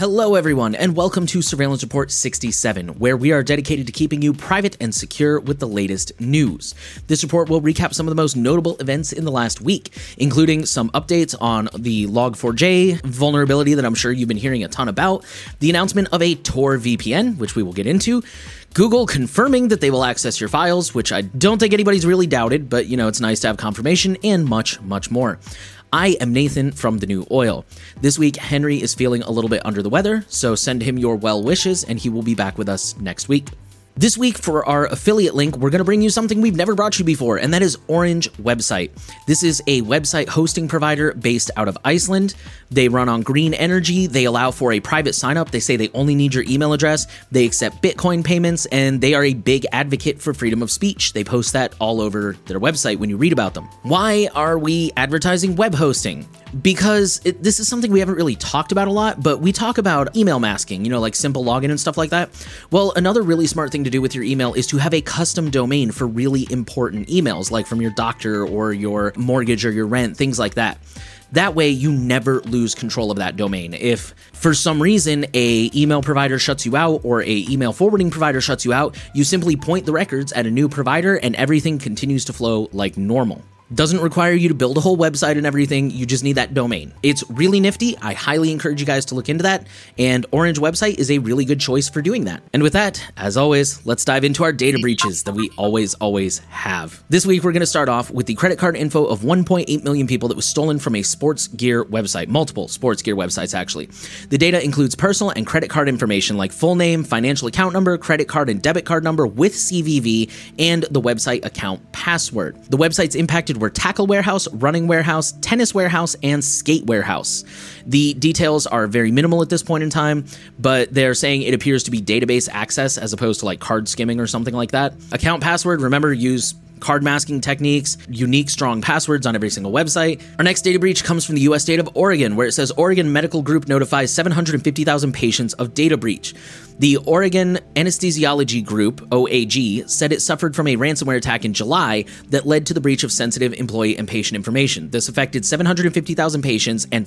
Hello, everyone, and welcome to Surveillance Report 67, where we are dedicated to keeping you private and secure with the latest news. This report will recap some of the most notable events in the last week, including some updates on the Log4j vulnerability that I'm sure you've been hearing a ton about, the announcement of a Tor VPN, which we will get into. Google confirming that they will access your files, which I don't think anybody's really doubted, but you know, it's nice to have confirmation, and much, much more. I am Nathan from The New Oil. This week, Henry is feeling a little bit under the weather, so send him your well wishes and he will be back with us next week. This week, for our affiliate link, we're going to bring you something we've never brought you before, and that is Orange Website. This is a website hosting provider based out of Iceland. They run on green energy. They allow for a private sign up. They say they only need your email address. They accept Bitcoin payments, and they are a big advocate for freedom of speech. They post that all over their website when you read about them. Why are we advertising web hosting? Because it, this is something we haven't really talked about a lot, but we talk about email masking, you know, like SimpleLogin and stuff like that. Well, another really smart thing to do with your email is to have a custom domain for really important emails, like from your doctor or your mortgage or your rent, things like that. That way you never lose control of that domain. If for some reason a email provider shuts you out or a email forwarding provider shuts you out, you simply point the records at a new provider and everything continues to flow like normal. Doesn't require you to build a whole website and everything. You just need that domain. It's really nifty. I highly encourage you guys to look into that. And Orange website is a really good choice for doing that. And with that, as always, let's dive into our data breaches that we always, always have. This week, we're going to start off with the credit card info of 1.8 million people that was stolen from a sports gear website, multiple sports gear websites, actually. The data includes personal and credit card information like full name, financial account number, credit card and debit card number with CVV, and the website account password. The websites impacted were Tackle Warehouse, Running Warehouse, Tennis Warehouse, and Skate Warehouse. The details are very minimal at this point in time, but they're saying it appears to be database access as opposed to like card skimming or something like that. Account password, remember, use card masking techniques, unique strong passwords on every single website. Our next data breach comes from the US state of Oregon, where it says Oregon Medical Group notifies 750,000 patients of data breach. The Oregon Anesthesiology Group, OAG, said it suffered from a ransomware attack in July that led to the breach of sensitive employee and patient information. This affected 750,000 patients and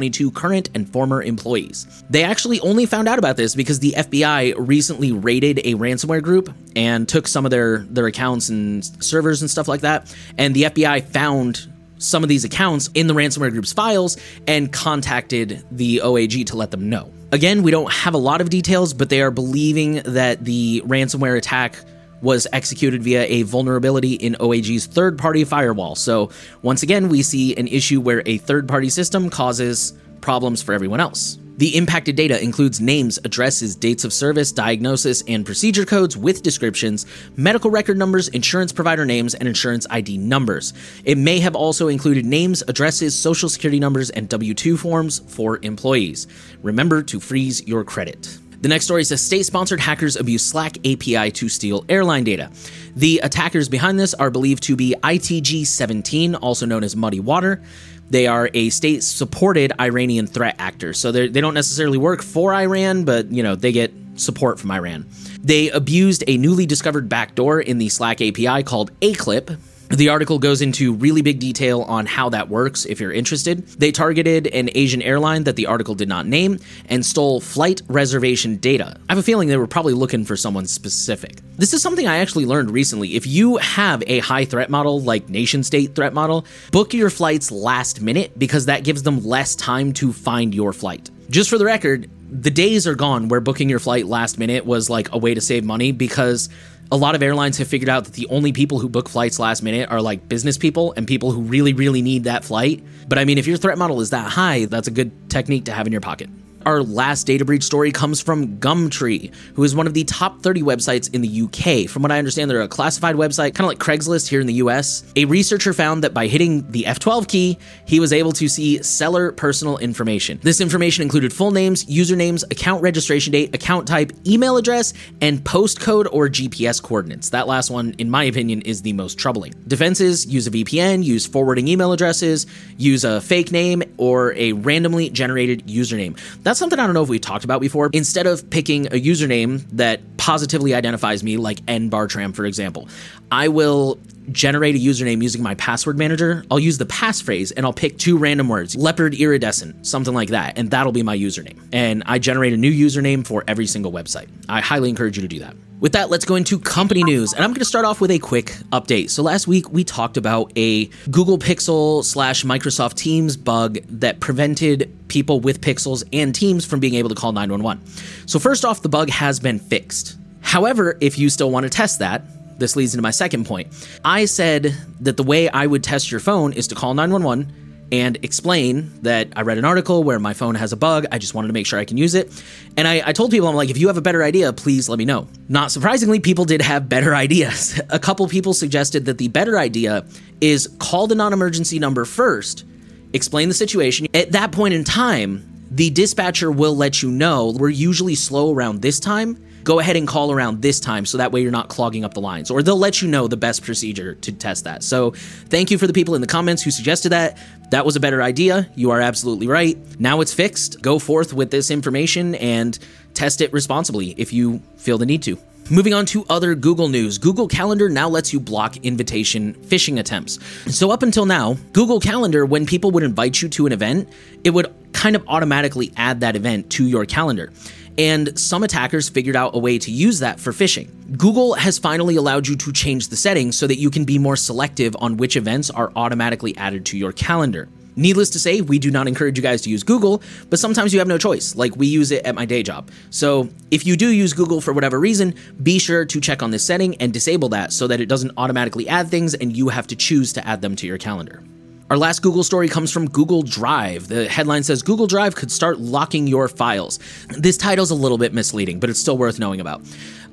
522 current and former employees. They actually only found out about this because the FBI recently raided a ransomware group and took some of their, their accounts and servers and stuff like that. And the FBI found some of these accounts in the ransomware group's files and contacted the OAG to let them know. Again, we don't have a lot of details, but they are believing that the ransomware attack was executed via a vulnerability in OAG's third party firewall. So, once again, we see an issue where a third party system causes problems for everyone else. The impacted data includes names, addresses, dates of service, diagnosis, and procedure codes with descriptions, medical record numbers, insurance provider names, and insurance ID numbers. It may have also included names, addresses, social security numbers, and W 2 forms for employees. Remember to freeze your credit. The next story says state sponsored hackers abuse Slack API to steal airline data. The attackers behind this are believed to be ITG 17, also known as Muddy Water. They are a state supported Iranian threat actor. So they don't necessarily work for Iran, but you know, they get support from Iran. They abused a newly discovered backdoor in the Slack API called AClip, the article goes into really big detail on how that works if you're interested. They targeted an Asian airline that the article did not name and stole flight reservation data. I have a feeling they were probably looking for someone specific. This is something I actually learned recently. If you have a high threat model like nation state threat model, book your flights last minute because that gives them less time to find your flight. Just for the record, the days are gone where booking your flight last minute was like a way to save money because a lot of airlines have figured out that the only people who book flights last minute are like business people and people who really, really need that flight. But I mean, if your threat model is that high, that's a good technique to have in your pocket. Our last data breach story comes from Gumtree, who is one of the top 30 websites in the UK. From what I understand, they're a classified website, kind of like Craigslist here in the US. A researcher found that by hitting the F12 key, he was able to see seller personal information. This information included full names, usernames, account registration date, account type, email address, and postcode or GPS coordinates. That last one, in my opinion, is the most troubling. Defenses use a VPN, use forwarding email addresses, use a fake name, or a randomly generated username. Something I don't know if we talked about before. Instead of picking a username that positively identifies me, like N Bartram, for example, I will generate a username using my password manager, I'll use the passphrase and I'll pick two random words, leopard iridescent, something like that, and that'll be my username. And I generate a new username for every single website. I highly encourage you to do that. With that, let's go into company news. And I'm going to start off with a quick update. So, last week we talked about a Google Pixel slash Microsoft Teams bug that prevented people with Pixels and Teams from being able to call 911. So, first off, the bug has been fixed. However, if you still want to test that, this leads into my second point. I said that the way I would test your phone is to call 911 and explain that I read an article where my phone has a bug. I just wanted to make sure I can use it. And I, I, told people, I'm like, if you have a better idea, please let me know. Not surprisingly, people did have better ideas. a couple people suggested that the better idea is call the non emergency number first, explain the situation. At that point in time, the dispatcher will let you know we're usually slow around this time go ahead and call around this time so that way you're not clogging up the lines. Or they'll let you know the best procedure to test that. So thank you for the people in the comments who suggested that. That was a better idea. You are absolutely right. Now it's fixed. Go forth with this information and test it responsibly if you feel the need to. Moving on to other Google news, Google Calendar now lets you block invitation phishing attempts. So, up until now, Google Calendar, when people would invite you to an event, it would kind of automatically add that event to your calendar and some attackers figured out a way to use that for phishing. Google has finally allowed you to change the settings so that you can be more selective on which events are automatically added to your calendar. Needless to say, we do not encourage you guys to use Google, but sometimes you have no choice, like we use it at my day job. So if you do use Google for whatever reason, be sure to check on this setting and disable that so that it doesn't automatically add things and you have to choose to add them to your calendar. Our last Google story comes from Google Drive. The headline says Google Drive could start locking your files. This title's a little bit misleading, but it's still worth knowing about.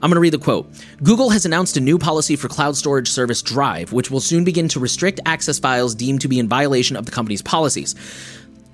I'm going to read the quote. Google has announced a new policy for cloud storage service Drive, which will soon begin to restrict access files deemed to be in violation of the company's policies.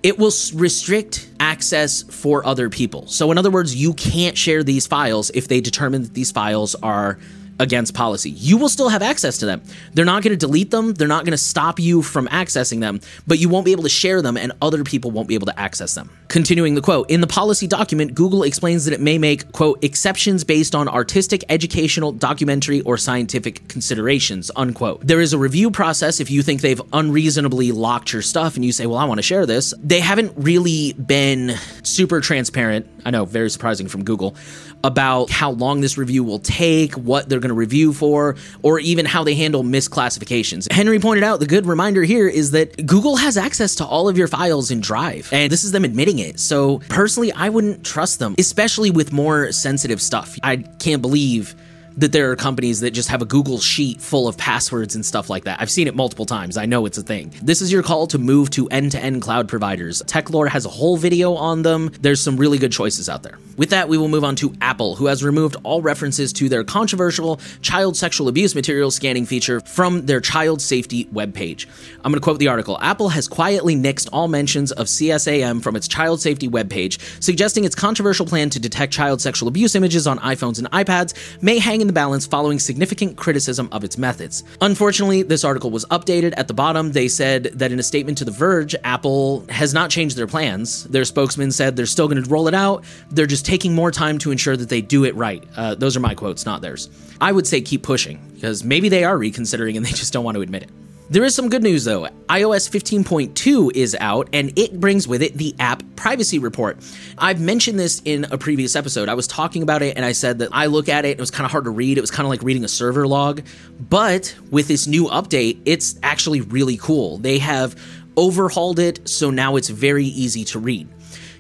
It will restrict access for other people. So, in other words, you can't share these files if they determine that these files are against policy. You will still have access to them. They're not going to delete them, they're not going to stop you from accessing them, but you won't be able to share them and other people won't be able to access them. Continuing the quote, in the policy document, Google explains that it may make, quote, exceptions based on artistic, educational, documentary, or scientific considerations, unquote. There is a review process if you think they've unreasonably locked your stuff and you say, well, I want to share this. They haven't really been super transparent. I know, very surprising from Google about how long this review will take, what they're going to review for, or even how they handle misclassifications. Henry pointed out the good reminder here is that Google has access to all of your files in Drive, and this is them admitting it. So personally, I wouldn't trust them, especially with more sensitive stuff. I can't believe that there are companies that just have a Google sheet full of passwords and stuff like that. I've seen it multiple times. I know it's a thing. This is your call to move to end to end cloud providers. Techlore has a whole video on them. There's some really good choices out there. With that, we will move on to Apple, who has removed all references to their controversial child sexual abuse material scanning feature from their child safety webpage. I'm going to quote the article Apple has quietly nixed all mentions of CSAM from its child safety webpage, suggesting its controversial plan to detect child sexual abuse images on iPhones and iPads may hang in the balance following significant criticism of its methods. Unfortunately, this article was updated. At the bottom, they said that in a statement to The Verge, Apple has not changed their plans. Their spokesman said they're still going to roll it out. They're just taking more time to ensure that they do it right. Uh, those are my quotes, not theirs. I would say keep pushing, because maybe they are reconsidering and they just don't want to admit it. There is some good news though. iOS 15.2 is out and it brings with it the app privacy report. I've mentioned this in a previous episode. I was talking about it and I said that I look at it, and it was kind of hard to read. It was kind of like reading a server log. But with this new update, it's actually really cool. They have overhauled it so now it's very easy to read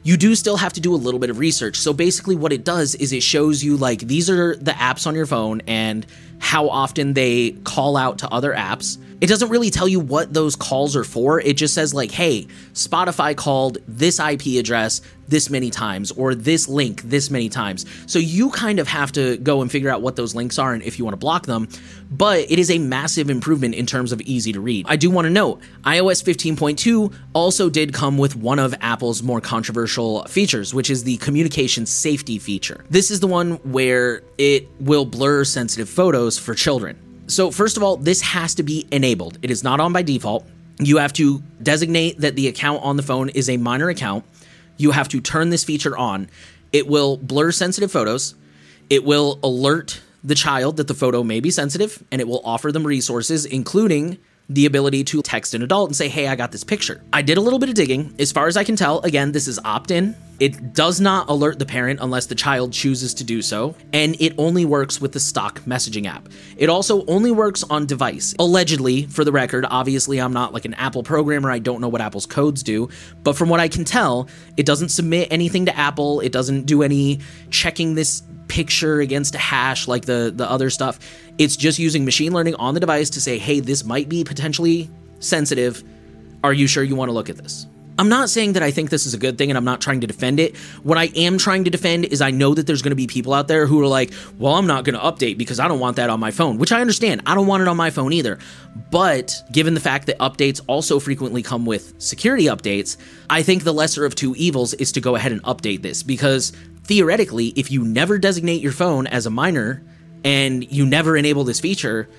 you do still have to do a little bit of research. So basically, what it does is it shows you like these are the apps on your phone and how often they call out to other apps. It doesn't really tell you what those calls are for. It just says, like, hey, Spotify called this IP address this many times or this link this many times. So you kind of have to go and figure out what those links are and if you want to block them. But it is a massive improvement in terms of easy to read. I do want to note iOS 15.2 also did come with one of Apple's more controversial features, which is the communication safety feature. This is the one where it will blur sensitive photos for children. So, first of all, this has to be enabled. It is not on by default. You have to designate that the account on the phone is a minor account. You have to turn this feature on. It will blur sensitive photos. It will alert the child that the photo may be sensitive and it will offer them resources, including the ability to text an adult and say, hey, I got this picture. I did a little bit of digging. As far as I can tell, again, this is opt in. It does not alert the parent unless the child chooses to do so, and it only works with the stock messaging app. It also only works on device. Allegedly, for the record, obviously I'm not like an Apple programmer, I don't know what Apple's codes do, but from what I can tell, it doesn't submit anything to Apple, it doesn't do any checking this picture against a hash like the the other stuff. It's just using machine learning on the device to say, "Hey, this might be potentially sensitive. Are you sure you want to look at this?" I'm not saying that I think this is a good thing and I'm not trying to defend it. What I am trying to defend is I know that there's going to be people out there who are like, well, I'm not going to update because I don't want that on my phone, which I understand. I don't want it on my phone either. But given the fact that updates also frequently come with security updates, I think the lesser of two evils is to go ahead and update this because theoretically, if you never designate your phone as a minor and you never enable this feature,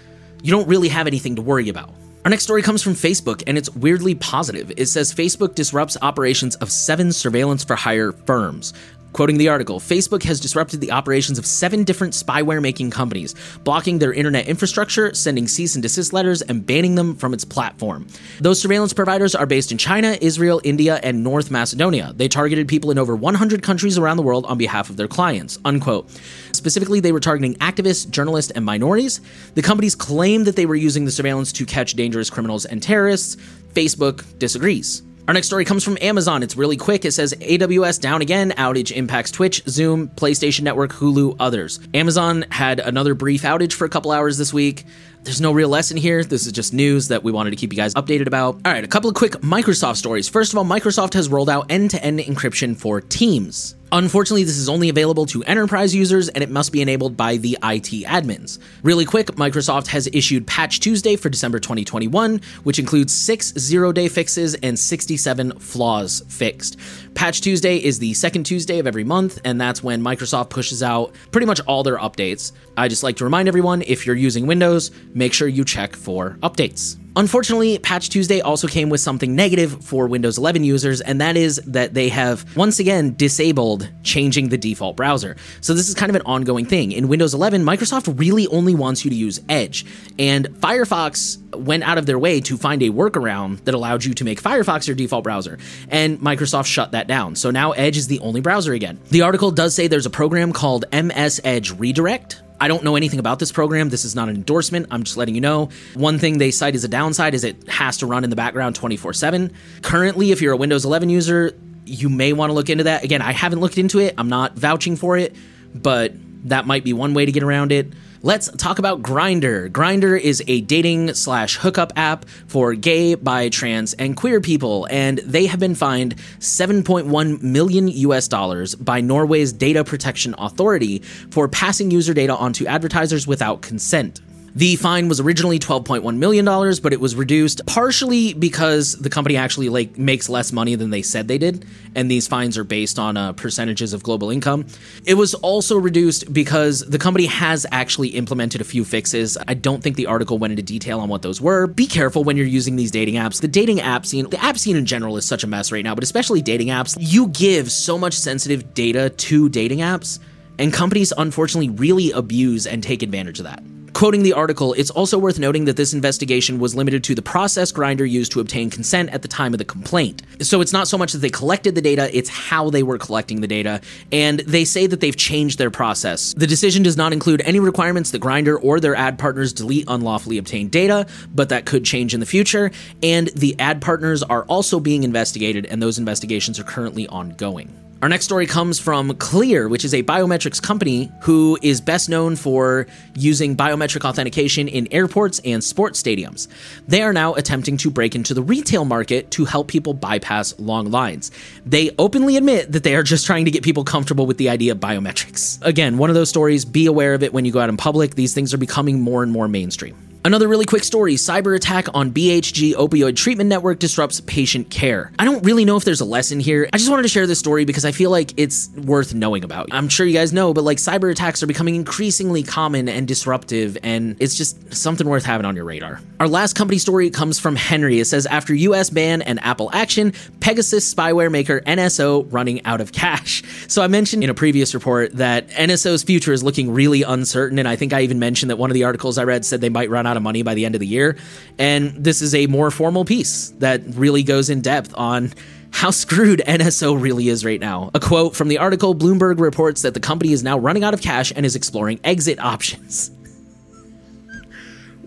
you don't really have anything to worry about. Our next story comes from Facebook, and it's weirdly positive. It says Facebook disrupts operations of seven surveillance for hire firms. Quoting the article, Facebook has disrupted the operations of seven different spyware making companies, blocking their internet infrastructure, sending cease and desist letters, and banning them from its platform. Those surveillance providers are based in China, Israel, India, and North Macedonia. They targeted people in over 100 countries around the world on behalf of their clients. Unquote. Specifically, they were targeting activists, journalists, and minorities. The companies claimed that they were using the surveillance to catch dangerous criminals and terrorists. Facebook disagrees. Our next story comes from Amazon. It's really quick. It says AWS down again, outage impacts Twitch, Zoom, PlayStation Network, Hulu, others. Amazon had another brief outage for a couple hours this week. There's no real lesson here. This is just news that we wanted to keep you guys updated about. All right, a couple of quick Microsoft stories. First of all, Microsoft has rolled out end to end encryption for Teams. Unfortunately, this is only available to enterprise users and it must be enabled by the IT admins. Really quick, Microsoft has issued Patch Tuesday for December 2021, which includes six zero day fixes and 67 flaws fixed. Patch Tuesday is the second Tuesday of every month, and that's when Microsoft pushes out pretty much all their updates. I just like to remind everyone if you're using Windows, make sure you check for updates. Unfortunately, Patch Tuesday also came with something negative for Windows 11 users, and that is that they have once again disabled changing the default browser. So, this is kind of an ongoing thing. In Windows 11, Microsoft really only wants you to use Edge, and Firefox went out of their way to find a workaround that allowed you to make Firefox your default browser, and Microsoft shut that down. So now Edge is the only browser again. The article does say there's a program called MS Edge Redirect I don't know anything about this program. This is not an endorsement. I'm just letting you know. One thing they cite as a downside is it has to run in the background 24 7. Currently, if you're a Windows 11 user, you may want to look into that. Again, I haven't looked into it. I'm not vouching for it, but that might be one way to get around it. Let's talk about Grindr. Grindr is a dating slash hookup app for gay, bi, trans, and queer people, and they have been fined 7.1 million US dollars by Norway's Data Protection Authority for passing user data onto advertisers without consent. The fine was originally $12.1 million, but it was reduced partially because the company actually like makes less money than they said they did, and these fines are based on uh, percentages of global income. It was also reduced because the company has actually implemented a few fixes. I don't think the article went into detail on what those were. Be careful when you're using these dating apps. The dating app scene, the app scene in general is such a mess right now, but especially dating apps. You give so much sensitive data to dating apps, and companies unfortunately really abuse and take advantage of that. Quoting the article, it's also worth noting that this investigation was limited to the process Grindr used to obtain consent at the time of the complaint. So it's not so much that they collected the data, it's how they were collecting the data, and they say that they've changed their process. The decision does not include any requirements that Grindr or their ad partners delete unlawfully obtained data, but that could change in the future, and the ad partners are also being investigated, and those investigations are currently ongoing. Our next story comes from Clear, which is a biometrics company who is best known for using biometric authentication in airports and sports stadiums. They are now attempting to break into the retail market to help people bypass long lines. They openly admit that they are just trying to get people comfortable with the idea of biometrics. Again, one of those stories, be aware of it when you go out in public. These things are becoming more and more mainstream. Another really quick story cyber attack on BHG opioid treatment network disrupts patient care. I don't really know if there's a lesson here. I just wanted to share this story because I feel like it's worth knowing about. I'm sure you guys know, but like cyber attacks are becoming increasingly common and disruptive, and it's just something worth having on your radar. Our last company story comes from Henry. It says after US ban and Apple action, Pegasus spyware maker NSO running out of cash. So I mentioned in a previous report that NSO's future is looking really uncertain, and I think I even mentioned that one of the articles I read said they might run out of money by the end of the year. And this is a more formal piece that really goes in depth on how screwed NSO really is right now. A quote from the article Bloomberg reports that the company is now running out of cash and is exploring exit options.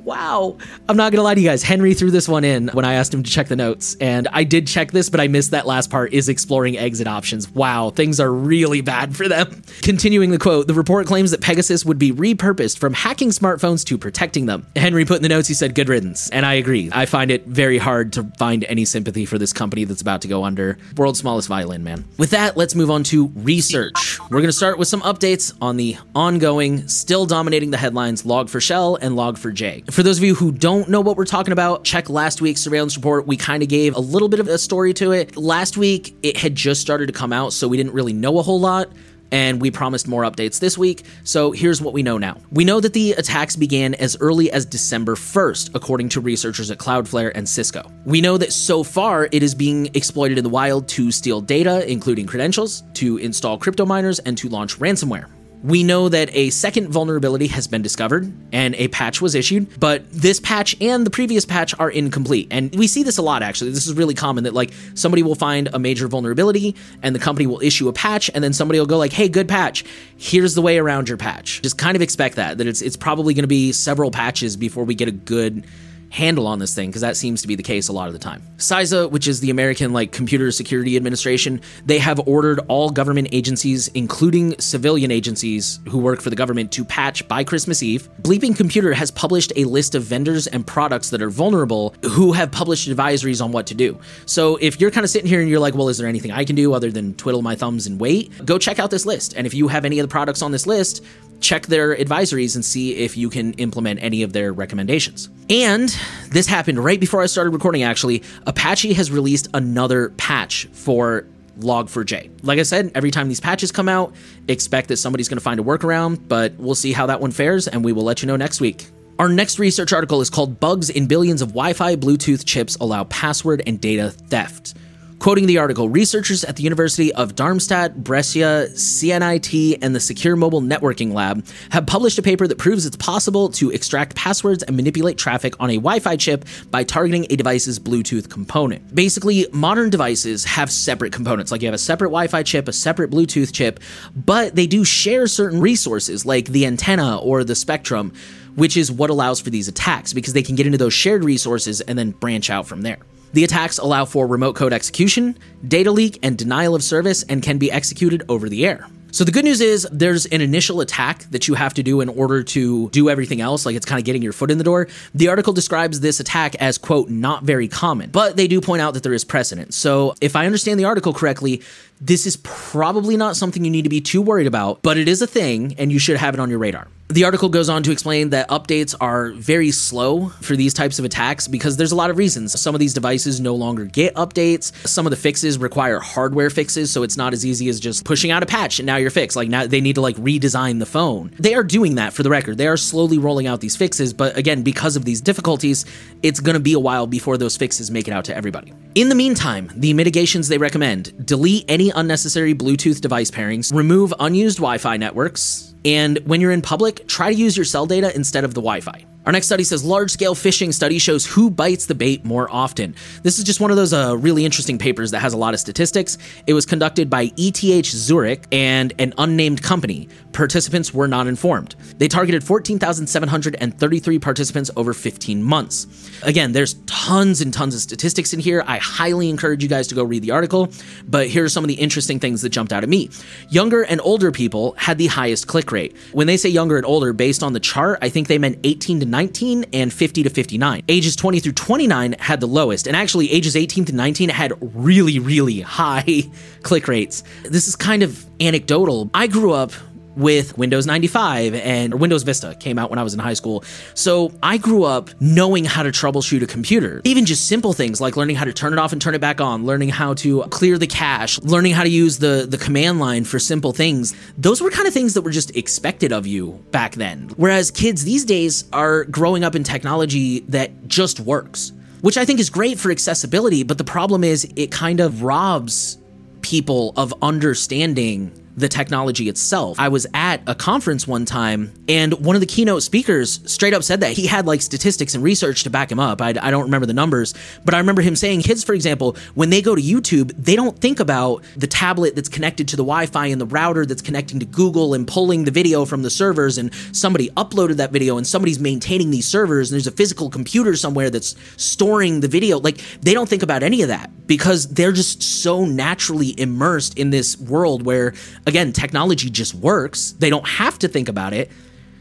Wow. I'm not going to lie to you guys. Henry threw this one in when I asked him to check the notes. And I did check this, but I missed that last part is exploring exit options. Wow. Things are really bad for them. Continuing the quote, the report claims that Pegasus would be repurposed from hacking smartphones to protecting them. Henry put in the notes, he said, good riddance. And I agree. I find it very hard to find any sympathy for this company that's about to go under. World's smallest violin, man. With that, let's move on to research. We're going to start with some updates on the ongoing, still dominating the headlines Log4Shell and Log4j. For those of you who don't know what we're talking about, check last week's surveillance report. We kind of gave a little bit of a story to it. Last week, it had just started to come out, so we didn't really know a whole lot and we promised more updates this week. So here's what we know now. We know that the attacks began as early as December 1st, according to researchers at Cloudflare and Cisco. We know that so far it is being exploited in the wild to steal data, including credentials, to install crypto miners, and to launch ransomware. We know that a second vulnerability has been discovered and a patch was issued, but this patch and the previous patch are incomplete. And we see this a lot actually. This is really common that like somebody will find a major vulnerability and the company will issue a patch and then somebody will go like, "Hey, good patch. Here's the way around your patch." Just kind of expect that that it's it's probably going to be several patches before we get a good handle on this thing because that seems to be the case a lot of the time. CISA, which is the American like Computer Security Administration, they have ordered all government agencies, including civilian agencies who work for the government, to patch by Christmas Eve. Bleeping Computer has published a list of vendors and products that are vulnerable who have published advisories on what to do. So if you're kind of sitting here and you're like, well, is there anything I can do other than twiddle my thumbs and wait? Go check out this list. And if you have any of the products on this list, check their advisories and see if you can implement any of their recommendations. And this happened right before I started recording, actually. Apache has released another patch for Log4j. Like I said, every time these patches come out, expect that somebody's going to find a workaround, but we'll see how that one fares and we will let you know next week. Our next research article is called Bugs in Billions of Wi Fi Bluetooth Chips Allow Password and Data Theft. Quoting the article, researchers at the University of Darmstadt, Brescia, CNIT, and the Secure Mobile Networking Lab have published a paper that proves it's possible to extract passwords and manipulate traffic on a Wi Fi chip by targeting a device's Bluetooth component. Basically, modern devices have separate components, like you have a separate Wi Fi chip, a separate Bluetooth chip, but they do share certain resources, like the antenna or the spectrum, which is what allows for these attacks because they can get into those shared resources and then branch out from there. The attacks allow for remote code execution, data leak, and denial of service and can be executed over the air. So the good news is there's an initial attack that you have to do in order to do everything else, like it's kind of getting your foot in the door. The article describes this attack as, quote, not very common, but they do point out that there is precedent. So if I understand the article correctly, this is probably not something you need to be too worried about, but it is a thing and you should have it on your radar. The article goes on to explain that updates are very slow for these types of attacks because there's a lot of reasons. Some of these devices no longer get updates. Some of the fixes require hardware fixes, so it's not as easy as just pushing out a patch and now you're fixed. Like now they need to like redesign the phone. They are doing that for the record. They are slowly rolling out these fixes, but again, because of these difficulties, it's going to be a while before those fixes make it out to everybody. In the meantime, the mitigations they recommend delete any unnecessary Bluetooth device pairings, remove unused Wi Fi networks, and when you're in public, try to use your cell data instead of the Wi Fi. Our next study says large scale phishing study shows who bites the bait more often. This is just one of those uh, really interesting papers that has a lot of statistics. It was conducted by ETH Zurich and an unnamed company. Participants were not informed. They targeted 14,733 participants over 15 months. Again, there's tons and tons of statistics in here. I highly encourage you guys to go read the article, but here are some of the interesting things that jumped out at me. Younger and older people had the highest click rate. When they say younger and older, based on the chart, I think they meant 18 to 19 and 50 to 59. Ages 20 through 29 had the lowest, and actually ages 18 to 19 had really, really high click rates. This is kind of anecdotal. I grew up with Windows 95 and Windows Vista came out when I was in high school. So I grew up knowing how to troubleshoot a computer. Even just simple things like learning how to turn it off and turn it back on, learning how to clear the cache, learning how to use the, the command line for simple things. Those were kind of things that were just expected of you back then. Whereas kids these days are growing up in technology that just works, which I think is great for accessibility. But the problem is it kind of robs people of understanding the technology itself. I was at a conference one time, and one of the keynote speakers straight up said that he had like statistics and research to back him up. I, I, don't remember the numbers, but I remember him saying kids, for example, when they go to YouTube, they don't think about the tablet that's connected to the Wi Fi and the router that's connecting to Google and pulling the video from the servers, and somebody uploaded that video and somebody's maintaining these servers, and there's a physical computer somewhere that's storing the video. Like, they don't think about any of that because they're just so naturally immersed in this world where again, technology just works. They don't have to think about it.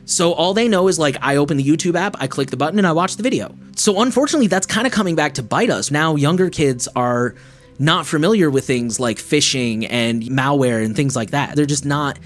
So all they know is like, I open the YouTube app, I click the button, and I watch the video. So unfortunately, that's kind of coming back to bite us. Now, younger kids are not familiar with things like phishing and malware and things like that. They're just not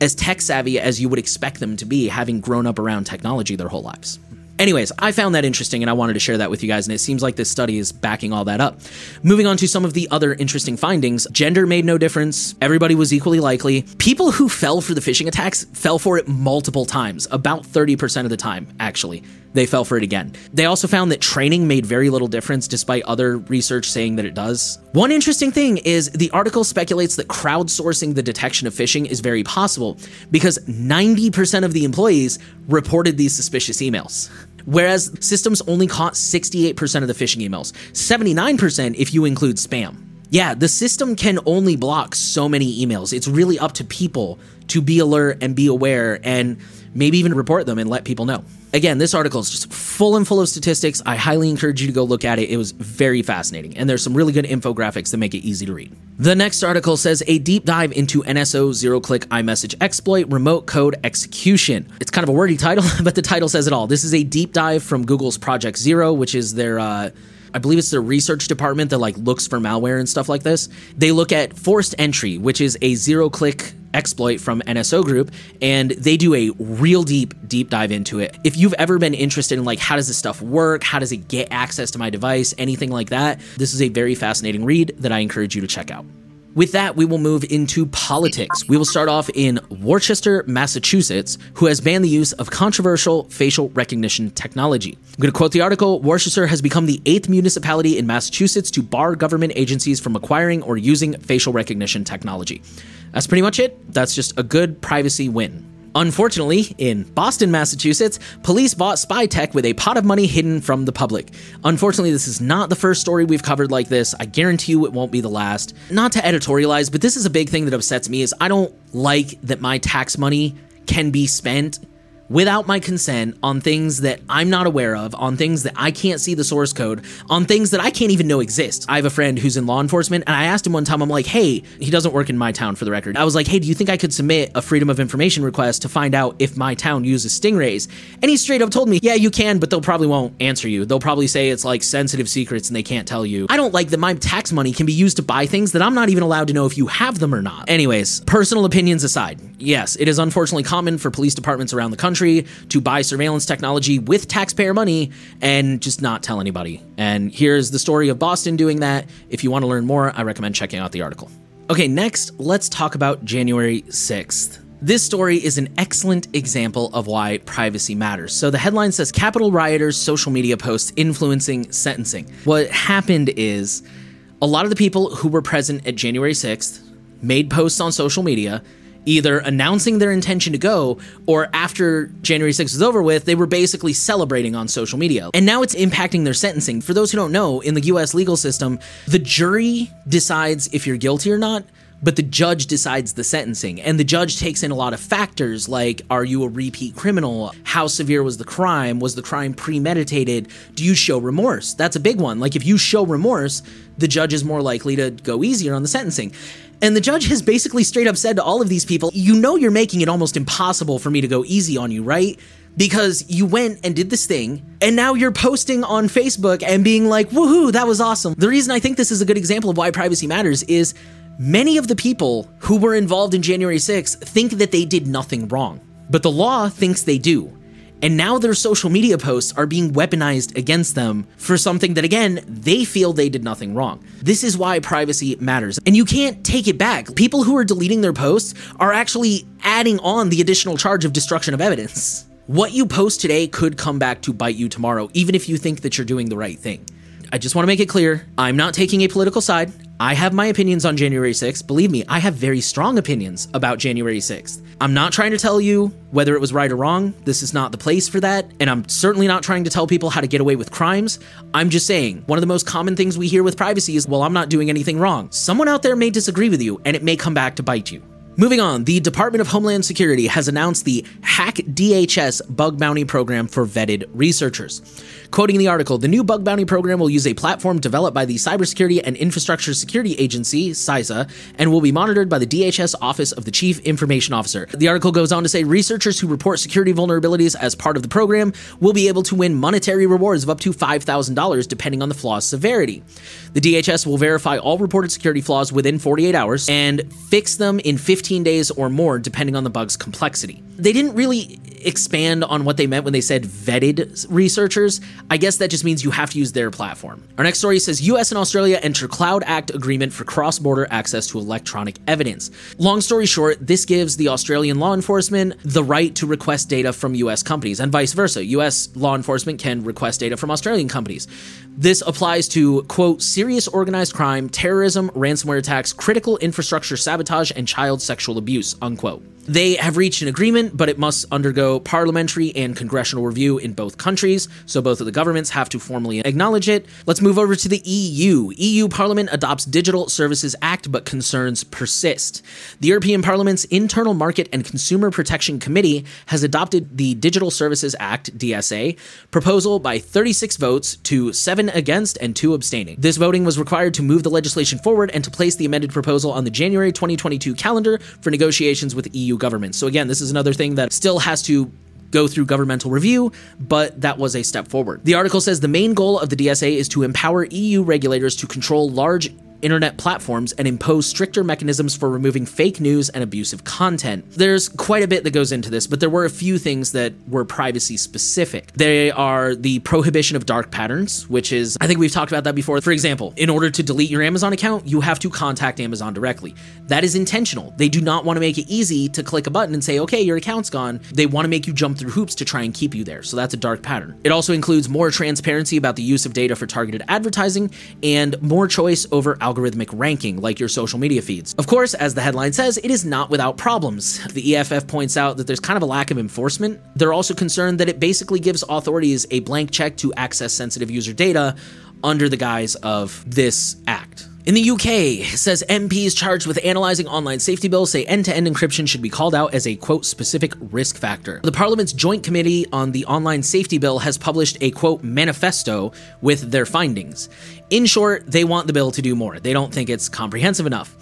as tech savvy as you would expect them to be, having grown up around technology their whole lives. Anyways, I found that interesting and I wanted to share that with you guys, and it seems like this study is backing all that up. Moving on to some of the other interesting findings gender made no difference, everybody was equally likely. People who fell for the phishing attacks fell for it multiple times, about 30% of the time, actually. They fell for it again. They also found that training made very little difference despite other research saying that it does. One interesting thing is the article speculates that crowdsourcing the detection of phishing is very possible because 90% of the employees reported these suspicious emails. Whereas systems only caught 68% of the phishing emails, 79% if you include spam. Yeah, the system can only block so many emails. It's really up to people to be alert and be aware and maybe even report them and let people know. Again, this article is just full and full of statistics. I highly encourage you to go look at it. It was very fascinating, and there's some really good infographics that make it easy to read. The next article says a deep dive into NSO zero click iMessage exploit remote code execution. It's kind of a wordy title, but the title says it all. This is a deep dive from Google's Project Zero, which is their uh, I believe it's the research department that like looks for malware and stuff like this. They look at forced entry, which is a zero click exploit from NSO Group, and they do a real deep, deep dive into it. If you've ever been interested in like how does this stuff work, how does it get access to my device, anything like that, this is a very fascinating read that I encourage you to check out. With that, we will move into politics. We will start off in Worcester, Massachusetts, who has banned the use of controversial facial recognition technology. I'm going to quote the article Worcester has become the eighth municipality in Massachusetts to bar government agencies from acquiring or using facial recognition technology. That's pretty much it. That's just a good privacy win. Unfortunately, in Boston, Massachusetts, police bought spy tech with a pot of money hidden from the public. Unfortunately, this is not the first story we've covered like this. I guarantee you it won't be the last. Not to editorialize, but this is a big thing that upsets me is I don't like that my tax money can be spent without my consent on things that I'm not aware of, on things that I can't see the source code, on things that I can't even know exist. I have a friend who's in law enforcement, and I asked him one time, I'm like, hey, he doesn't work in my town for the record. I was like, hey, do you think I could submit a Freedom of Information request to find out if my town uses stingrays? And he straight up told me, yeah, you can, but they'll probably won't answer you. They'll probably say it's like sensitive secrets and they can't tell you. I don't like that my tax money can be used to buy things that I'm not even allowed to know if you have them or not. Anyways, personal opinions aside, yes, it is unfortunately common for police departments around the country to buy surveillance technology with taxpayer money and just not tell anybody. And here's the story of Boston doing that. If you want to learn more, I recommend checking out the article. Okay, next, let's talk about January 6th. This story is an excellent example of why privacy matters. So the headline says Capitol rioters' social media posts influencing sentencing. What happened is a lot of the people who were present at January 6th made posts on social media either announcing their intention to go or after January 6th was over with, they were basically celebrating on social media. And now it's impacting their sentencing. For those who don't know, in the US legal system, the jury decides if you're guilty or not but the judge decides the sentencing. And the judge takes in a lot of factors like are you a repeat criminal? How severe was the crime? Was the crime premeditated? Do you show remorse? That's a big one. Like if you show remorse, the judge is more likely to go easier on the sentencing. And the judge has basically straight up said to all of these people, you know, you're making it almost impossible for me to go easy on you, right? Because you went and did this thing, and now you're posting on Facebook and being like, woohoo, that was awesome. The reason I think this is a good example of why privacy matters is Many of the people who were involved in January 6th think that they did nothing wrong, but the law thinks they do. And now their social media posts are being weaponized against them for something that, again, they feel they did nothing wrong. This is why privacy matters. And you can't take it back. People who are deleting their posts are actually adding on the additional charge of destruction of evidence. What you post today could come back to bite you tomorrow, even if you think that you're doing the right thing. I just want to make it clear I'm not taking a political side. I have my opinions on January 6th. Believe me, I have very strong opinions about January 6th. I'm not trying to tell you whether it was right or wrong. This is not the place for that. And I'm certainly not trying to tell people how to get away with crimes. I'm just saying, one of the most common things we hear with privacy is, well, I'm not doing anything wrong. Someone out there may disagree with you, and it may come back to bite you. Moving on, the Department of Homeland Security has announced the Hack DHS bug bounty program for vetted researchers. Quoting the article, the new bug bounty program will use a platform developed by the Cybersecurity and Infrastructure Security Agency, CISA, and will be monitored by the DHS Office of the Chief Information Officer. The article goes on to say researchers who report security vulnerabilities as part of the program will be able to win monetary rewards of up to $5,000 depending on the flaw's severity. The DHS will verify all reported security flaws within 48 hours and fix them in 15 days or more depending on the bug's complexity. They didn't really expand on what they meant when they said vetted researchers. I guess that just means you have to use their platform. Our next story says US and Australia enter Cloud Act agreement for cross border access to electronic evidence. Long story short, this gives the Australian law enforcement the right to request data from US companies and vice versa. US law enforcement can request data from Australian companies. This applies to, quote, serious organized crime, terrorism, ransomware attacks, critical infrastructure sabotage, and child sexual abuse, unquote. They have reached an agreement, but it must undergo parliamentary and congressional review in both countries, so both of the governments have to formally acknowledge it. Let's move over to the EU. EU Parliament adopts Digital Services Act, but concerns persist. The European Parliament's Internal Market and Consumer Protection Committee has adopted the Digital Services Act, DSA, proposal by 36 votes to 7 against and 2 abstaining. This voting was required to move the legislation forward and to place the amended proposal on the January 2022 calendar for negotiations with EU governments. So again, this is another thing that still has to go through governmental review, but that was a step forward. The article says the main goal of the DSA is to empower EU regulators to control large internet platforms and impose stricter mechanisms for removing fake news and abusive content. There's quite a bit that goes into this, but there were a few things that were privacy specific. They are the prohibition of dark patterns, which is, I think we've talked about that before. For example, in order to delete your Amazon account, you have to contact Amazon directly. That is intentional. They do not want to make it easy to click a button and say, okay, your account's gone. They want to make you jump through hoops to try and keep you there. So that's a dark pattern. It also includes more transparency about the use of data for targeted advertising and more choice over algorithmic ranking, like your social media feeds. Of course, as the headline says, it is not without problems. The EFF points out that there's kind of a lack of enforcement. They're also concerned that it basically gives authorities a blank check to access sensitive user data under the guise of this act. In the UK, says MPs charged with analyzing online safety bills say end to end encryption should be called out as a quote specific risk factor. The Parliament's Joint Committee on the Online Safety Bill has published a quote manifesto with their findings. In short, they want the bill to do more. They don't think it's comprehensive enough.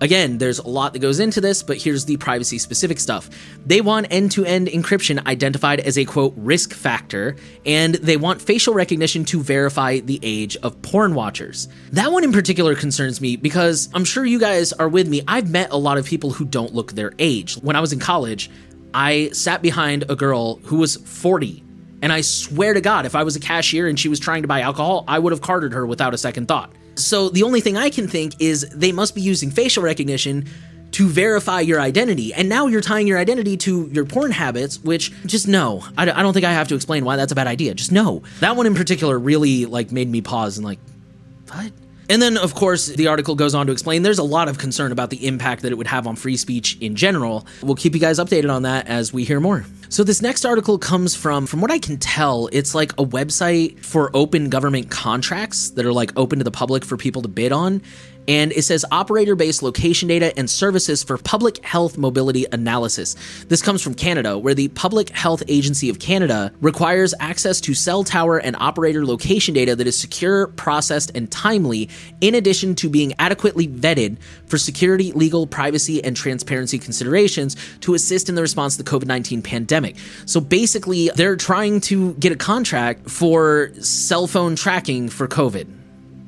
Again, there's a lot that goes into this, but here's the privacy specific stuff. They want end to end encryption identified as a quote risk factor, and they want facial recognition to verify the age of porn watchers. That one in particular concerns me because I'm sure you guys are with me. I've met a lot of people who don't look their age. When I was in college, I sat behind a girl who was 40 and I swear to God, if I was a cashier and she was trying to buy alcohol, I would have carded her without a second thought. So the only thing I can think is they must be using facial recognition to verify your identity. And now you're tying your identity to your porn habits, which just no. I, don't think I have to explain why that's a bad idea. Just no. That one in particular really like made me pause and like, what? And then, of course, the article goes on to explain there's a lot of concern about the impact that it would have on free speech in general. We'll keep you guys updated on that as we hear more. So this next article comes from from what I can tell, it's like a website for open government contracts that are like open to the public for people to bid on and it says operator based location data and services for public health mobility analysis. This comes from Canada, where the Public Health Agency of Canada requires access to cell tower and operator location data that is secure, processed, and timely, in addition to being adequately vetted for security, legal, privacy, and transparency considerations to assist in the response to the COVID 19 pandemic. So basically, they're trying to get a contract for cell phone tracking for COVID.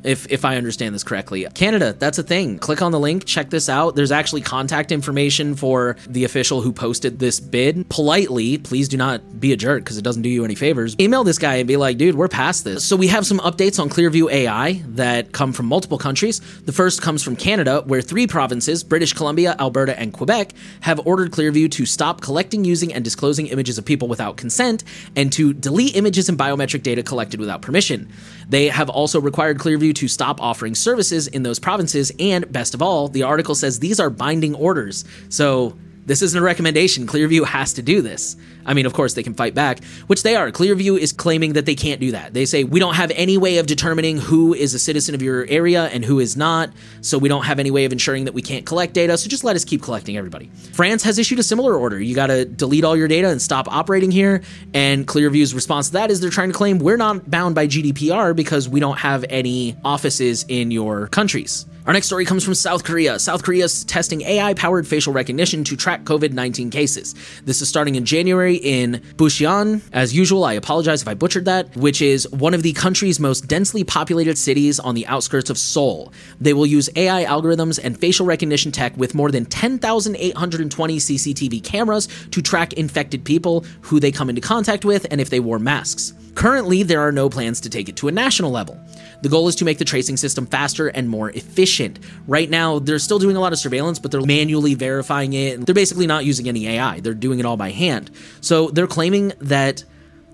If if I understand this correctly. Canada, that's a thing. Click on the link, check this out. There's actually contact information for the official who posted this bid. Politely, please do not be a jerk because it doesn't do you any favors. Email this guy and be like, dude, we're past this. So we have some updates on Clearview AI that come from multiple countries. The first comes from Canada, where three provinces, British Columbia, Alberta, and Quebec, have ordered Clearview to stop collecting, using, and disclosing images of people without consent and to delete images and biometric data collected without permission. They have also required Clearview to stop offering services in those provinces, and best of all, the article says these are binding orders. So this isn't a recommendation. Clearview has to do this. I mean, of course, they can fight back, which they are. Clearview is claiming that they can't do that. They say, we don't have any way of determining who is a citizen of your area and who is not, so we don't have any way of ensuring that we can't collect data, so just let us keep collecting everybody. France has issued a similar order. You got to delete all your data and stop operating here. And Clearview's response to that is they're trying to claim we're not bound by GDPR because we don't have any offices in your countries. Our next story comes from South Korea. South Korea is testing AI powered facial recognition to track COVID 19 cases. This is starting in January in Bucheon. As usual, I apologize if I butchered that, which is one of the country's most densely populated cities on the outskirts of Seoul. They will use AI algorithms and facial recognition tech with more than 10,820 CCTV cameras to track infected people, who they come into contact with, and if they wore masks. Currently, there are no plans to take it to a national level. The goal is to make the tracing system faster and more efficient. Right now, they're still doing a lot of surveillance, but they're manually verifying it. And They're basically not using any AI, they're doing it all by hand. So they're claiming that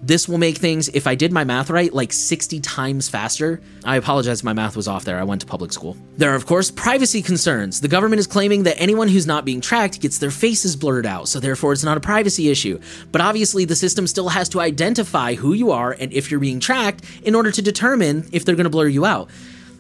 this will make things, if I did my math right, like 60 times faster. I apologize my math was off there. I went to public school. There are, of course, privacy concerns. The government is claiming that anyone who's not being tracked gets their faces blurred out, so therefore it's not a privacy issue. But obviously, the system still has to identify who you are and if you're being tracked in order to determine if they're going to blur you out.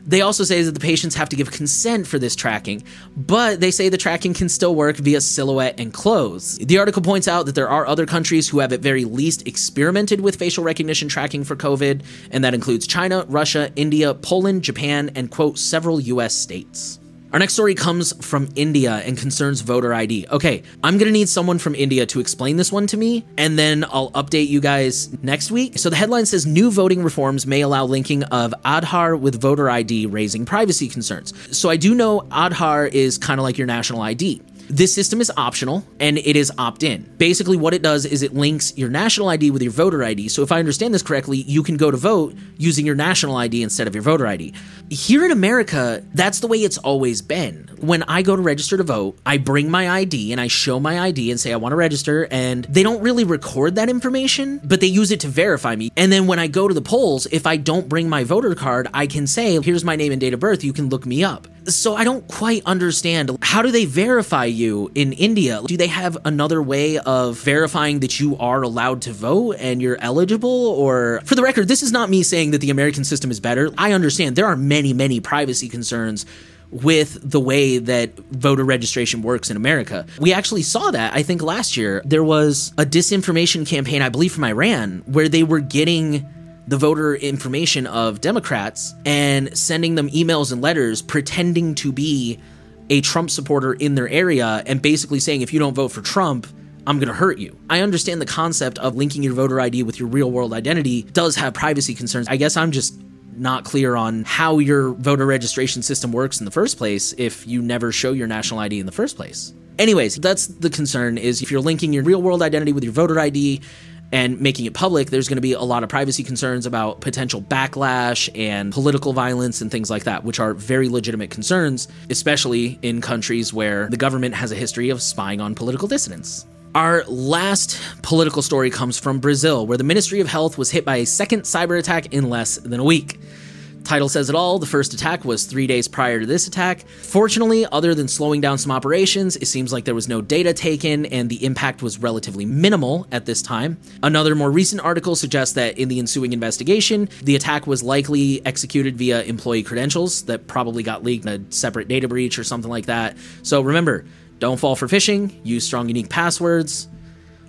They also say that the patients have to give consent for this tracking, but they say the tracking can still work via silhouette and clothes. The article points out that there are other countries who have at very least experimented with facial recognition tracking for COVID, and that includes China, Russia, India, Poland, Japan, and quote, several US states. Our next story comes from India and concerns voter ID. Okay, I'm gonna need someone from India to explain this one to me, and then I'll update you guys next week. So the headline says new voting reforms may allow linking of Aadhaar with voter ID, raising privacy concerns. So I do know Aadhaar is kind of like your national ID. This system is optional and it is opt in. Basically, what it does is it links your national ID with your voter ID. So, if I understand this correctly, you can go to vote using your national ID instead of your voter ID. Here in America, that's the way it's always been. When I go to register to vote, I bring my ID and I show my ID and say I want to register, and they don't really record that information, but they use it to verify me. And then when I go to the polls, if I don't bring my voter card, I can say, here's my name and date of birth, you can look me up. So I don't quite understand how do they verify you in India? Do they have another way of verifying that you are allowed to vote and you're eligible? Or, for the record, this is not me saying that the American system is better. I understand there are many, many privacy concerns with the way that voter registration works in America. We actually saw that, I think, last year. There was a disinformation campaign, I believe, from Iran, where they were getting the voter information of Democrats and sending them emails and letters pretending to be a Trump supporter in their area and basically saying, if you don't vote for Trump, I'm going to hurt you. I understand the concept of linking your voter ID with your real world identity does have privacy concerns. I guess I'm just not clear on how your voter registration system works in the first place if you never show your national ID in the first place. Anyways, that's the concern is if you're linking your real world identity with your voter ID, and making it public, there's going to be a lot of privacy concerns about potential backlash and political violence and things like that, which are very legitimate concerns, especially in countries where the government has a history of spying on political dissidents. Our last political story comes from Brazil, where the Ministry of Health was hit by a second cyber attack in less than a week. Title says it all. The first attack was three days prior to this attack. Fortunately, other than slowing down some operations, it seems like there was no data taken and the impact was relatively minimal at this time. Another more recent article suggests that in the ensuing investigation, the attack was likely executed via employee credentials that probably got leaked in a separate data breach or something like that. So remember, don't fall for phishing, use strong, unique passwords,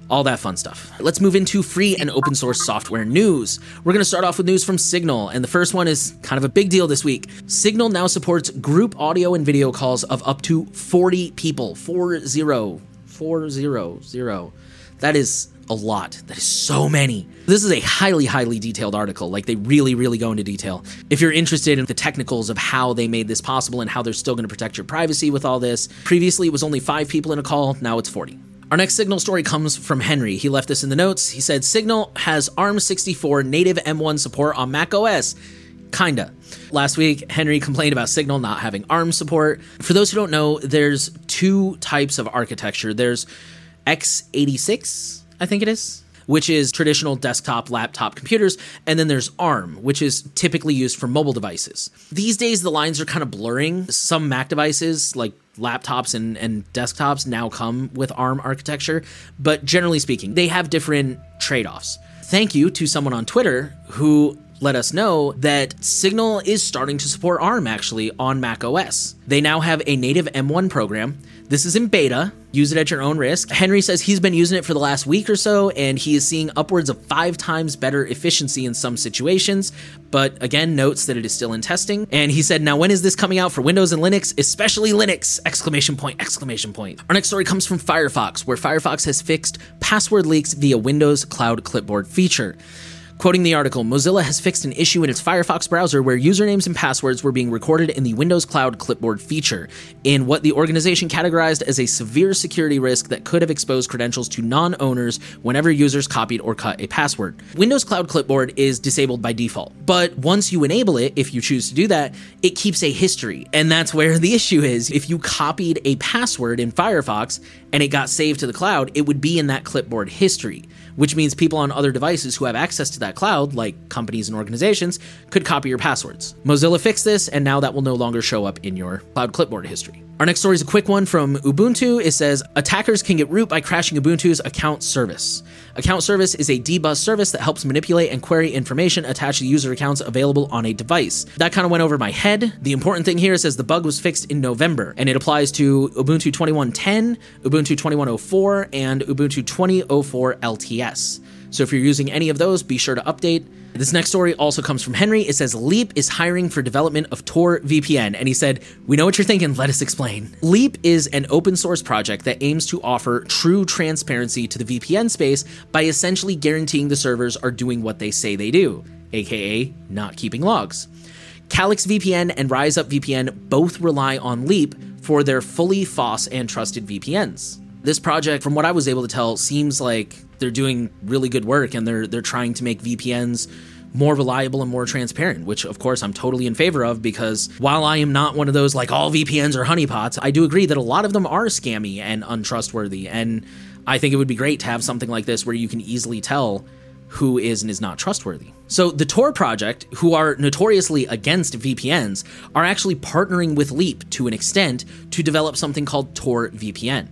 all that fun stuff. Let's move into free and open source software news. We're going to start off with news from Signal, and the first one is kind of a big deal this week. Signal now supports group audio and video calls of up to 40 people, four zero 400. That is a lot. That is so many. This is a highly, highly detailed article. Like, they really, really go into detail. If you're interested in the technicals of how they made this possible and how they're still going to protect your privacy with all this, previously it was only five people in a call, now it's 40. Our next Signal story comes from Henry. He left this in the notes. He said Signal has ARM64 native M1 support on Mac OS. Kinda. Last week, Henry complained about Signal not having ARM support. For those who don't know, there's two types of architecture. There's x86, I think it is, which is traditional desktop laptop computers, and then there's ARM, which is typically used for mobile devices. These days, the lines are kind of blurring. Some Mac devices, like laptops and, and desktops, now come with ARM architecture, but generally speaking, they have different trade offs. Thank you to someone on Twitter who let us know that Signal is starting to support ARM actually on Mac OS. They now have a native M1 program. This is in beta. Use it at your own risk. Henry says he's been using it for the last week or so, and he is seeing upwards of five times better efficiency in some situations, but again, notes that it is still in testing. And he said, now when is this coming out for Windows and Linux, especially Linux? Exclamation point, exclamation point. Our next story comes from Firefox, where Firefox has fixed password leaks via Windows Cloud Clipboard feature. Quoting the article, Mozilla has fixed an issue in its Firefox browser where usernames and passwords were being recorded in the Windows Cloud Clipboard feature, in what the organization categorized as a severe security risk that could have exposed credentials to non owners whenever users copied or cut a password. Windows Cloud Clipboard is disabled by default, but once you enable it, if you choose to do that, it keeps a history. And that's where the issue is. If you copied a password in Firefox and it got saved to the cloud, it would be in that clipboard history which means people on other devices who have access to that cloud, like companies and organizations, could copy your passwords. Mozilla fixed this, and now that will no longer show up in your cloud clipboard history. Our next story is a quick one from Ubuntu. It says attackers can get root by crashing Ubuntu's account service. Account service is a dbus service that helps manipulate and query information attached to user accounts available on a device. That kind of went over my head. The important thing here says the bug was fixed in November, and it applies to Ubuntu 21.10, Ubuntu 21.04, and Ubuntu 20.04 LTS. So if you're using any of those, be sure to update. This next story also comes from Henry. It says Leap is hiring for development of Tor VPN. And he said, We know what you're thinking, let us explain. Leap is an open source project that aims to offer true transparency to the VPN space by essentially guaranteeing the servers are doing what they say they do, aka not keeping logs. Calyx VPN and RiseUp VPN both rely on Leap for their fully FOSS and trusted VPNs. This project, from what I was able to tell, seems like they're doing really good work and they're they're trying to make VPNs more reliable and more transparent, which of course I'm totally in favor of because while I am not one of those like all VPNs are honeypots, I do agree that a lot of them are scammy and untrustworthy. And I think it would be great to have something like this where you can easily tell who is and is not trustworthy. So the Tor project, who are notoriously against VPNs, are actually partnering with Leap to an extent to develop something called Tor VPN.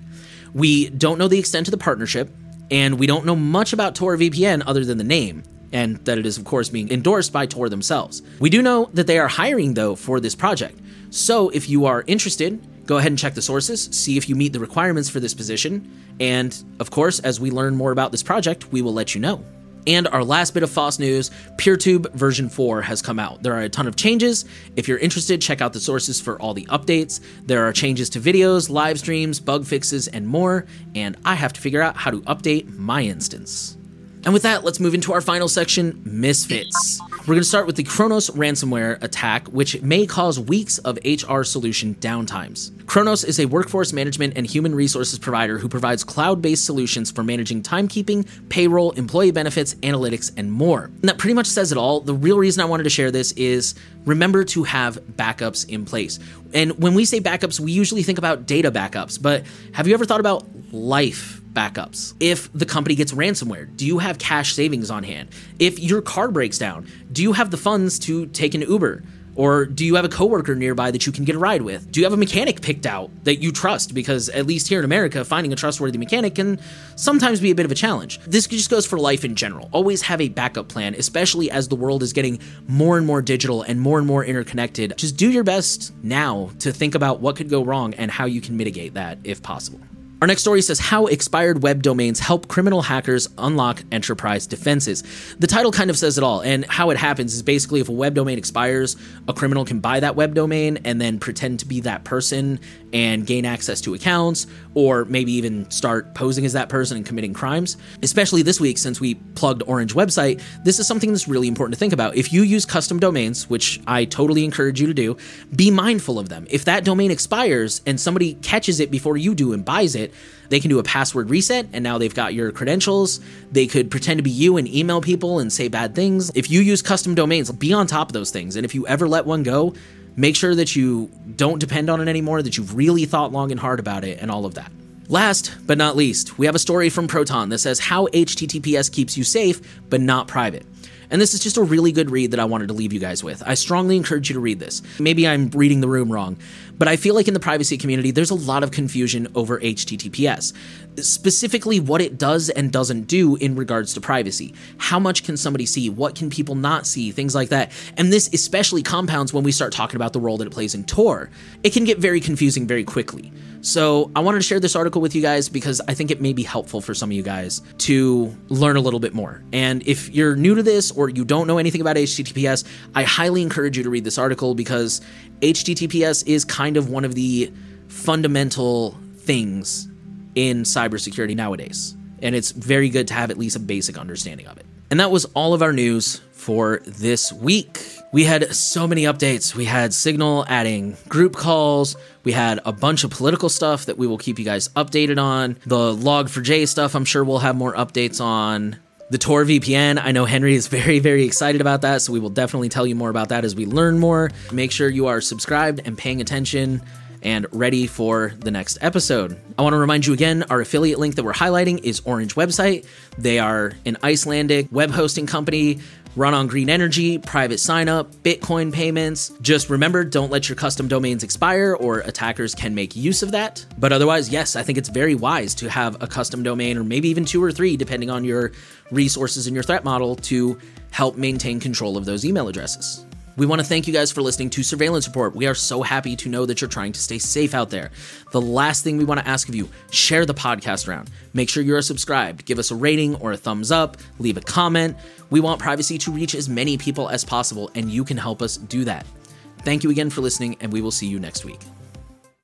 We don't know the extent of the partnership, and we don't know much about Tor VPN other than the name, and that it is, of course, being endorsed by Tor themselves. We do know that they are hiring, though, for this project. So if you are interested, go ahead and check the sources, see if you meet the requirements for this position, and of course, as we learn more about this project, we will let you know. And our last bit of FOSS news PeerTube version 4 has come out. There are a ton of changes. If you're interested, check out the sources for all the updates. There are changes to videos, live streams, bug fixes, and more. And I have to figure out how to update my instance. And with that, let's move into our final section Misfits. We're going to start with the Kronos ransomware attack, which may cause weeks of HR solution downtimes. Kronos is a workforce management and human resources provider who provides cloud based solutions for managing timekeeping, payroll, employee benefits, analytics, and more. And that pretty much says it all. The real reason I wanted to share this is remember to have backups in place. And when we say backups, we usually think about data backups, but have you ever thought about life backups. If the company gets ransomware, do you have cash savings on hand? If your car breaks down, do you have the funds to take an Uber? Or do you have a coworker nearby that you can get a ride with? Do you have a mechanic picked out that you trust? Because at least here in America, finding a trustworthy mechanic can sometimes be a bit of a challenge. This just goes for life in general. Always have a backup plan, especially as the world is getting more and more digital and more and more interconnected. Just do your best now to think about what could go wrong and how you can mitigate that if possible. Our next story says How Expired Web Domains Help Criminal Hackers Unlock Enterprise Defenses. The title kind of says it all, and how it happens is basically if a web domain expires, a criminal can buy that web domain and then pretend to be that person and gain access to accounts, or maybe even start posing as that person and committing crimes. Especially this week, since we plugged Orange website, this is something that's really important to think about. If you use custom domains, which I totally encourage you to do, be mindful of them. If that domain expires and somebody catches it before you do and buys it, they can do a password reset and now they've got your credentials. They could pretend to be you and email people and say bad things. If you use custom domains, be on top of those things. And if you ever let one go, make sure that you don't depend on it anymore, that you've really thought long and hard about it and all of that. Last but not least, we have a story from Proton that says how HTTPS keeps you safe but not private. And this is just a really good read that I wanted to leave you guys with. I strongly encourage you to read this. Maybe I'm reading the room wrong, but I feel like in the privacy community, there's a lot of confusion over HTTPS, specifically what it does and doesn't do in regards to privacy. How much can somebody see? What can people not see? Things like that. And this especially compounds when we start talking about the role that it plays in Tor. It can get very confusing very quickly. So I wanted to share this article with you guys because I think it may be helpful for some of you guys to learn a little bit more. And if you're new to this or you don't know anything about HTTPS, I highly encourage you to read this article because HTTPS is kind of one of the fundamental things in cybersecurity nowadays. And it's very good to have at least a basic understanding of it. And that was all of our news for this week. We had so many updates. We had Signal adding group calls. We had a bunch of political stuff that we will keep you guys updated on. The Log4j stuff, I'm sure we'll have more updates on. The Tor VPN, I know Henry is very, very excited about that, so we will definitely tell you more about that as we learn more. Make sure you are subscribed and paying attention and ready for the next episode. I want to remind you again our affiliate link that we're highlighting is Orange Website. They are an Icelandic web hosting company run on green energy, private sign up, Bitcoin payments. Just remember, don't let your custom domains expire or attackers can make use of that. But otherwise, yes, I think it's very wise to have a custom domain or maybe even two or three, depending on your resources and your threat model, to help maintain control of those email addresses. We want to thank you guys for listening to Surveillance Report. We are so happy to know that you're trying to stay safe out there. The last thing we want to ask of you share the podcast around. Make sure you are subscribed. Give us a rating or a thumbs up. Leave a comment. We want privacy to reach as many people as possible, and you can help us do that. Thank you again for listening, and we will see you next week.